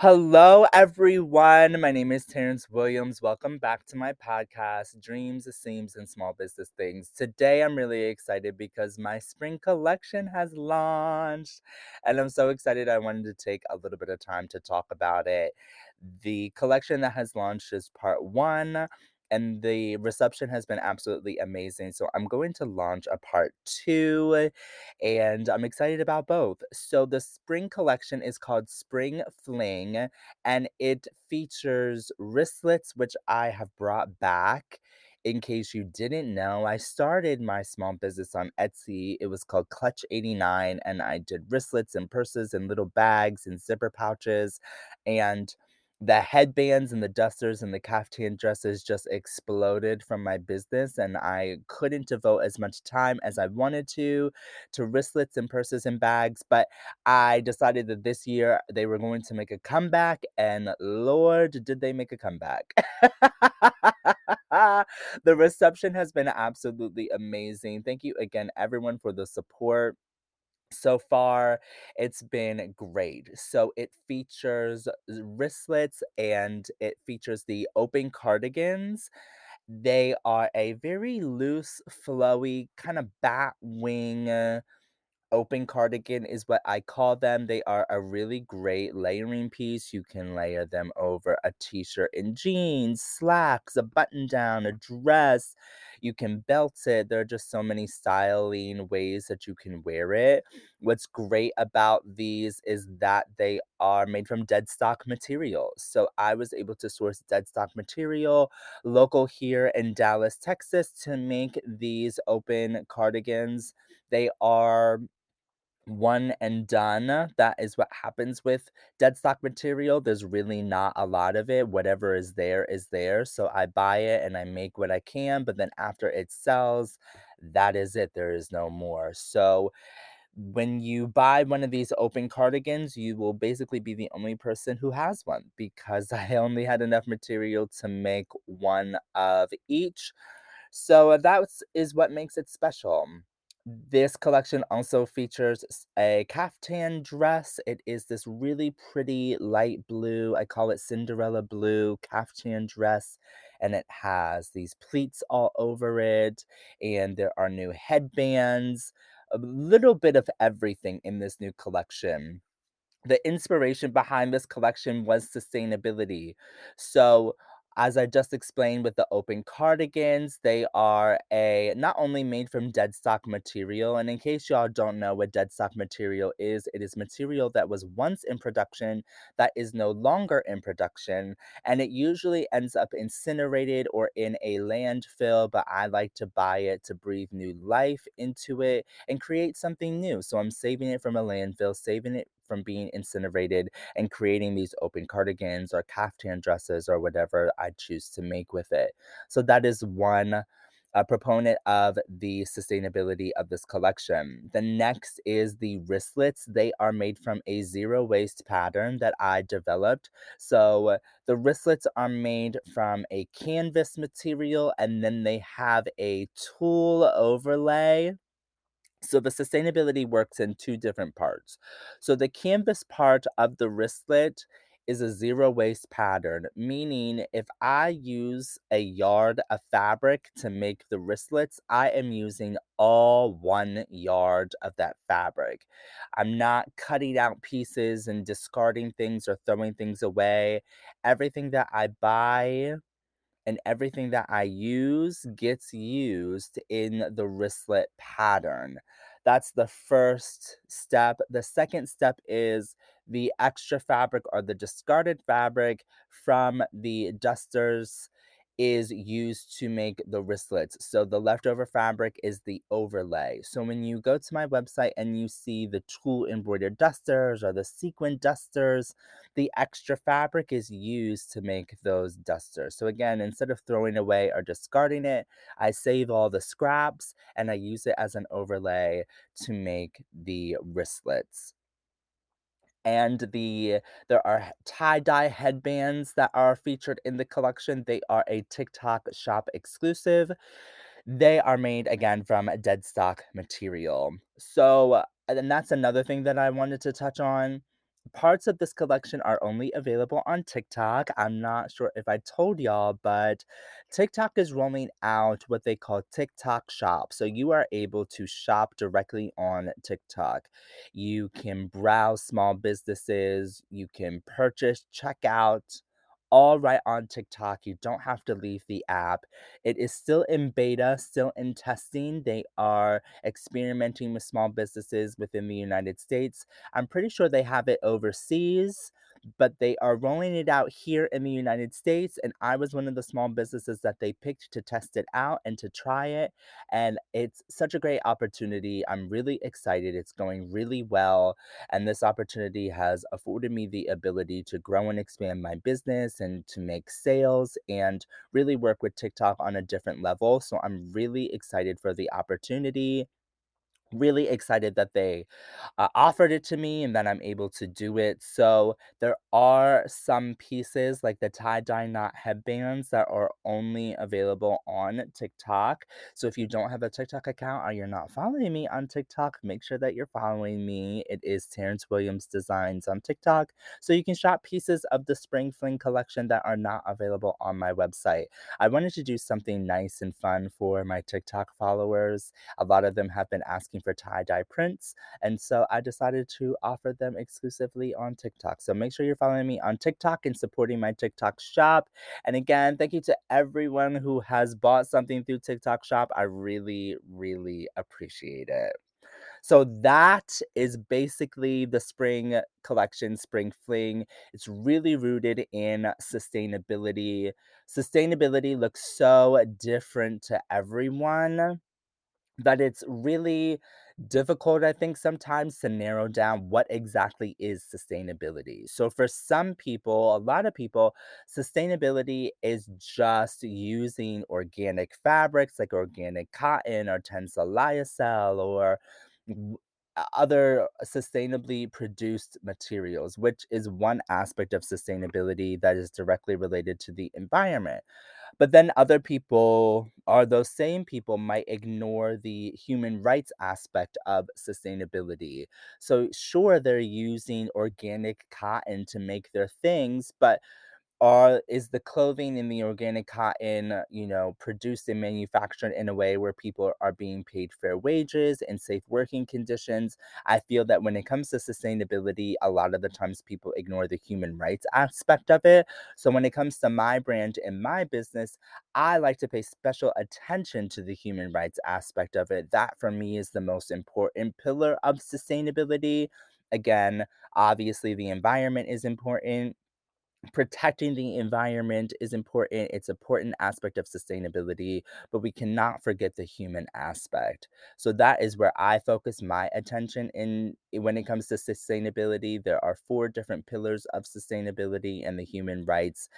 Hello, everyone. My name is Terrance Williams. Welcome back to my podcast, Dreams, Seams, and Small Business Things. Today, I'm really excited because my spring collection has launched, and I'm so excited. I wanted to take a little bit of time to talk about it. The collection that has launched is part one and the reception has been absolutely amazing. So I'm going to launch a part two, and I'm excited about both. So the spring collection is called Spring Fling, and it features wristlets, which I have brought back. In case you didn't know, I started my small business on Etsy. It was called Clutch 89, and I did wristlets and purses and little bags and zipper pouches. And the headbands and the dusters and the caftan dresses just exploded from my business, and I couldn't devote as much time as I wanted to to wristlets and purses and bags. But I decided that this year they were going to make a comeback, and Lord, did they make a comeback! the reception has been absolutely amazing. Thank you again, everyone, for the support so far, it's been great. So it features wristlets and it features the open cardigans. They are a very loose, flowy, kind of bat wing uh, Open cardigan is what I call them. They are a really great layering piece. You can layer them over a t-shirt and jeans, slacks, a button down, a dress. You can belt it. There are just so many styling ways that you can wear it. What's great about these is that they are made from dead stock material. So I was able to source dead stock material local here in Dallas, Texas to make these open cardigans. They are one and done. That is what happens with dead stock material. There's really not a lot of it. Whatever is there is there. So I buy it and I make what I can, but then after it sells, that is it. There is no more. So when you buy one of these open cardigans, you will basically be the only person who has one because I only had enough material to make one of each. So that is what makes it special. This collection also features a caftan dress. It is this really pretty light blue, I call it Cinderella blue caftan dress, and it has these pleats all over it, and there are new headbands, a little bit of everything in this new collection the inspiration behind this collection was sustainability. So, as I just explained with the open cardigans, they are a not only made from dead stock material, and in case y'all don't know what dead stock material is, it is material that was once in production that is no longer in production, and it usually ends up incinerated or in a landfill. But I like to buy it to breathe new life into it and create something new. So I'm saving it from a landfill, saving it from being incinerated, and creating these open cardigans or caftan dresses or whatever I choose to make with it. So that is one a proponent of the sustainability of this collection. The next is the wristlets. They are made from a zero waste pattern that I developed. So the wristlets are made from a canvas material and then they have a tulle overlay so the sustainability works in two different parts. So the canvas part of the wristlet is a zero waste pattern, meaning if I use a yard of fabric to make the wristlets, I am using all one yard of that fabric. I'm not cutting out pieces and discarding things or throwing things away. Everything that I buy and everything that I use gets used in the wristlet pattern. That's the first step. The second step is the extra fabric or the discarded fabric from the dusters is used to make the wristlets. So the leftover fabric is the overlay. So when you go to my website and you see the tulle embroidered dusters or the sequin dusters, the extra fabric is used to make those dusters. So again, instead of throwing away or discarding it, I save all the scraps and I use it as an overlay to make the wristlets and the there are tie-dye headbands that are featured in the collection. They are a TikTok shop exclusive. They are made again from dead stock material. So, and that's another thing that I wanted to touch on. Parts of this collection are only available on TikTok. I'm not sure if I told y'all, but TikTok is rolling out what they call TikTok Shop. So you are able to shop directly on TikTok. You can browse small businesses, you can purchase, check out. All right on TikTok. You don't have to leave the app. It is still in beta, still in testing. They are experimenting with small businesses within the United States I'm pretty sure they have it overseas, but they are rolling it out here in the United States. And I was one of the small businesses that they picked to test it out and to try it. And it's such a great opportunity. I'm really excited. It's going really well. And this opportunity has afforded me the ability to grow and expand my business and to make sales and really work with TikTok on a different level. So I'm really excited for the opportunity really excited that they uh, offered it to me and that I'm able to do it. So there are some pieces like the tie dye knot headbands that are only available on TikTok. So if you don't have a TikTok account or you're not following me on TikTok, make sure that you're following me. It is Terrance Williams Designs on TikTok. So you can shop pieces of the Spring Fling collection that are not available on my website. I wanted to do something nice and fun for my TikTok followers. A lot of them have been asking for tie dye prints. And so I decided to offer them exclusively on TikTok. So make sure you're following me on TikTok and supporting my TikTok shop. And again, thank you to everyone who has bought something through TikTok shop. I really, really appreciate it. So that is basically the spring collection, Spring Fling. It's really rooted in sustainability. Sustainability looks so different to everyone that it's really difficult, I think, sometimes to narrow down what exactly is sustainability. So, for some people, a lot of people, sustainability is just using organic fabrics like organic cotton or Tencel lyocell or other sustainably produced materials, which is one aspect of sustainability that is directly related to the environment. But then other people or those same people might ignore the human rights aspect of sustainability. So, sure, they're using organic cotton to make their things, but are is the clothing in the organic cotton, uh, you know, produced and manufactured in a way where people are being paid fair wages and safe working conditions? I feel that when it comes to sustainability, a lot of the times people ignore the human rights aspect of it. So when it comes to my brand and my business, I like to pay special attention to the human rights aspect of it. That for me is the most important pillar of sustainability. Again, obviously the environment is important protecting the environment is important. It's an important aspect of sustainability, but we cannot forget the human aspect. So that is where I focus my attention in eh, when it comes to sustainability. There are four different pillars of sustainability and the human rights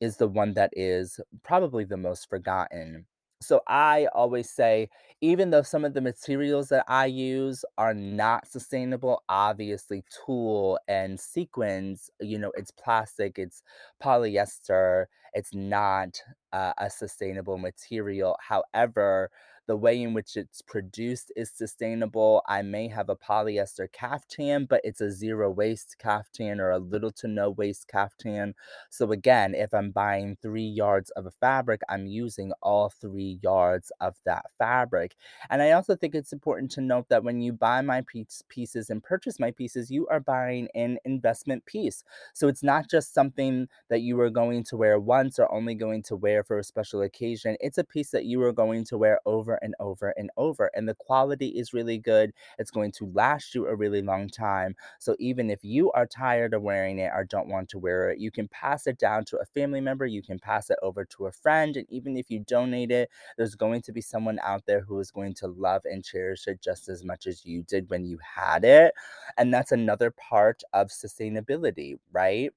is the one that is probably the most forgotten. So I always say, even though some of the materials that I use are not sustainable, obviously tulle and sequins, you know, it's plastic, it's polyester, it's not uh, a sustainable material. However, the way in which it's produced is sustainable. I may have a polyester caftan, but it's a zero waste caftan or a little to no waste caftan so again, if I'm buying three yards of a fabric, I'm using all three yards of that fabric. And I also think it's important to note that when you buy my piece, pieces and purchase my pieces, you are buying an investment piece. So it's not just something that you are going to wear once or only going to wear for a special occasion. It's a piece that you are going to wear over and over and over. And the quality is really good. It's going to last you a really long time. So even if you are tired of wearing it or don't want to wear it, you can pass it down to a family member, you can pass it over to a friend, and even if you donate it, there's going to be someone out there who is going to love and cherish it just as much as you did when you had it. And that's another part of sustainability, right?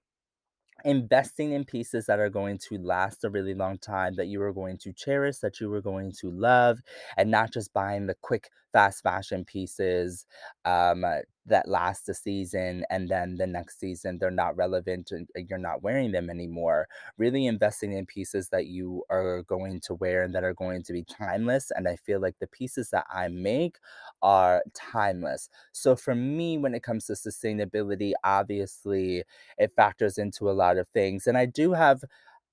Investing in pieces that are going to last a really long time, that you are going to cherish, that you are going to love, and not just buying the quick fast fashion pieces, um, that last a season, and then the next season, they're not relevant and you're not wearing them anymore. Really investing in pieces that you are going to wear and that are going to be timeless, and I feel like the pieces that I make are timeless. So for me, when it comes to sustainability, obviously, it factors into a lot of things, and I do have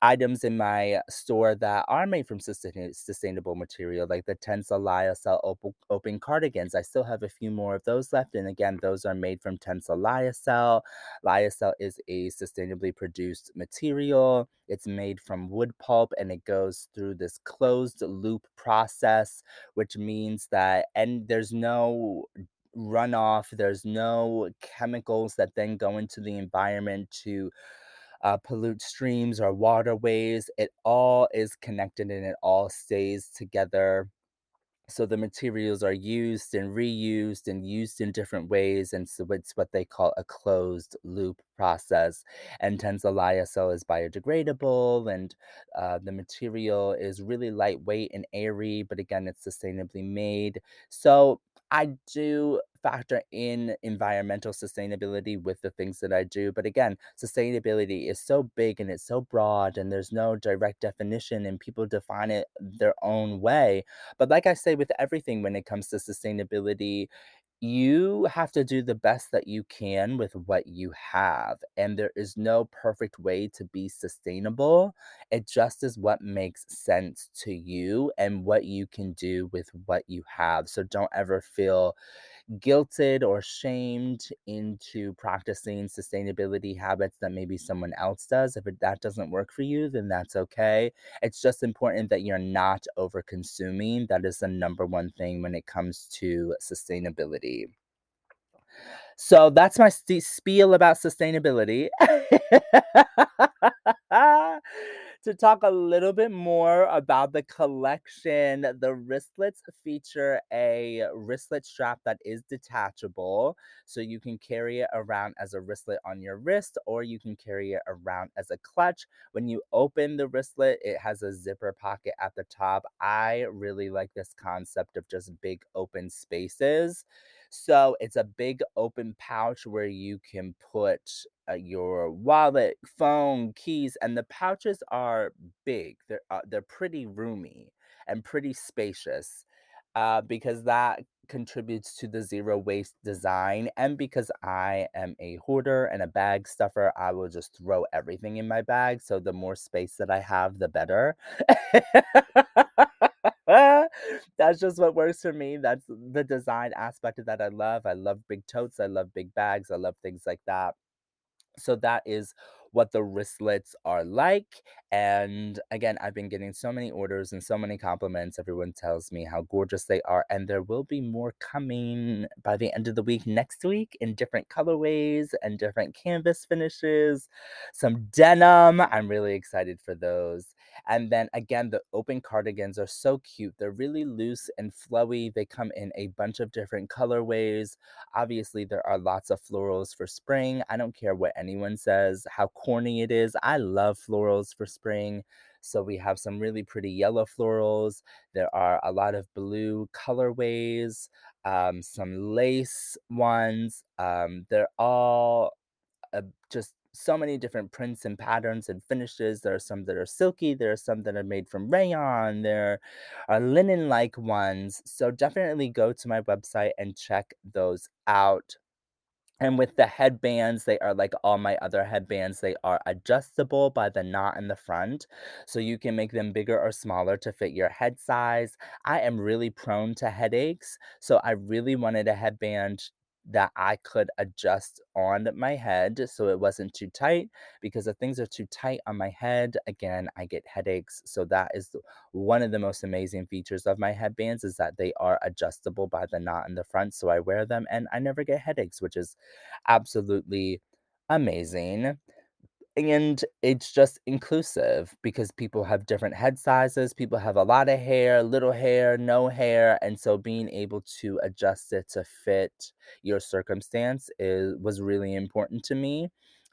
items in my store that are made from sustain sustainable material, like the Tencel Lyocell open open cardigans. I still have a few more of those left, and again, those are made from Tencel Lyocell. Lyocell is a sustainably produced material. It's made from wood pulp, and it goes through this closed loop process, which means that and there's no runoff, there's no chemicals that then go into the environment to uh, pollute streams or waterways. It all is connected and it all stays together. So the materials are used and reused and used in different ways, and so it's what they call a closed loop process. And Tencel lyocell is biodegradable, and uh, the material is really lightweight and airy, but again, it's sustainably made. So I do factor in environmental sustainability with the things that I do, but again, sustainability is so big and it's so broad, and there's no direct definition, and people define it their own way. But like I say with everything when it comes to sustainability, you have to do the best that you can with what you have, and there is no perfect way to be sustainable. It just is what makes sense to you and what you can do with what you have. So don't ever feel guilted or shamed into practicing sustainability habits that maybe someone else does. If that doesn't work for you, then that's okay. It's just important that you're not over consuming. That is the number one thing when it comes to sustainability. So that's my st- spiel about sustainability. to talk a little bit more about the collection, the wristlets feature a wristlet strap that is detachable. So you can carry it around as a wristlet on your wrist, or you can carry it around as a clutch. When you open the wristlet, it has a zipper pocket at the top. I really like this concept of just big open spaces. So it's a big open pouch where you can put uh, your wallet, phone, keys, and the pouches are big. They're uh, they're pretty roomy and pretty spacious uh, because that contributes to the zero waste design. And because I am a hoarder and a bag stuffer, I will just throw everything in my bag. So the more space that I have, the better. That's just what works for me. That's the design aspect of that I love. I love big totes. I love big bags. I love things like that. So that is what the wristlets are like. And again, I've been getting so many orders and so many compliments. Everyone tells me how gorgeous they are. And there will be more coming by the end of the week next week in different colorways and different canvas finishes, some denim. I'm really excited for those. And then again, the open cardigans are so cute. They're really loose and flowy. They come in a bunch of different colorways. Obviously, there are lots of florals for spring. I don't care what anyone says, how corny it is. I love florals for spring. So we have some really pretty yellow florals. There are a lot of blue colorways, um, some lace ones. Um, they're all uh, just so many different prints and patterns and finishes. There are some that are silky, there are some that are made from rayon, there are linen like ones. So definitely go to my website and check those out. And with the headbands, they are like all my other headbands. They are adjustable by the knot in the front. So you can make them bigger or smaller to fit your head size. I am really prone to headaches. So I really wanted a headband that I could adjust on my head so it wasn't too tight because if things are too tight on my head again I get headaches so that is one of the most amazing features of my headbands is that they are adjustable by the knot in the front so I wear them and I never get headaches which is absolutely amazing and it's just inclusive because people have different head sizes, people have a lot of hair, little hair, no hair, and so being able to adjust it to fit your circumstance is was really important to me.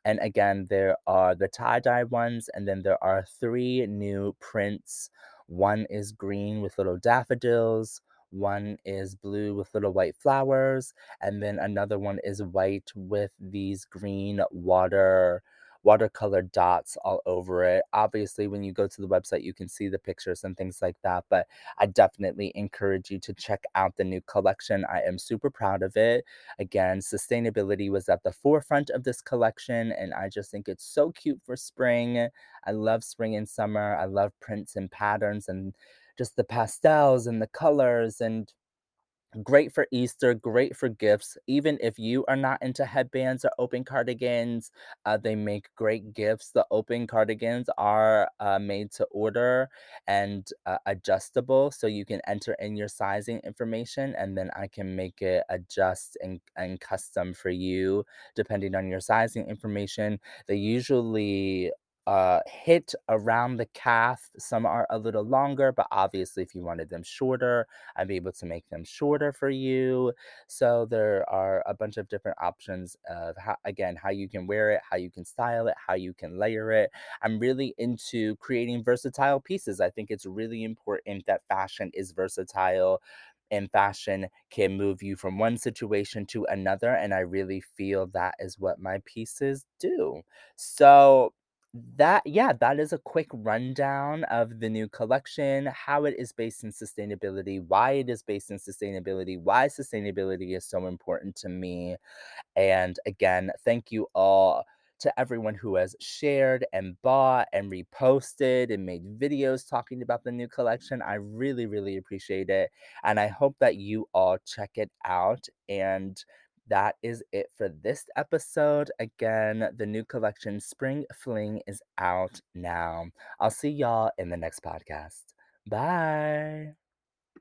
And again, there are the tie-dye ones, and then there are three new prints. One is green with little daffodils, One is blue with little white flowers, and then another one is white with these green water watercolor dots all over it. Obviously, when you go to the website, you can see the pictures and things like that, but I definitely encourage you to check out the new collection. I am super proud of it. Again, sustainability was at the forefront of this collection, and I just think it's so cute for spring. I love spring and summer. I love prints and patterns and just the pastels and the colors and Great for Easter, great for gifts. Even if you are not into headbands or open cardigans, uh, they make great gifts. The open cardigans are uh, made to order and uh, adjustable, so you can enter in your sizing information and then I can make it adjust and, and custom for you depending on your sizing information. They usually uh hit around the calf some are a little longer but obviously if you wanted them shorter I'm able to make them shorter for you. So there are a bunch of different options of how, again, how you can wear it, how you can style it, how you can layer it. I'm really into creating versatile pieces. I think it's really important that fashion is versatile and fashion can move you from one situation to another. And I really feel that is what my pieces do. So that yeah, that is a quick rundown of the new collection, how it is based in sustainability, why it is based in sustainability, why sustainability is so important to me. And again, thank you all to everyone who has shared and bought and reposted and made videos talking about the new collection. I really, really appreciate it. And I hope that you all check it out. And that is it for this episode. Again, the new collection Spring Fling is out now. I'll see y'all in the next podcast. Bye.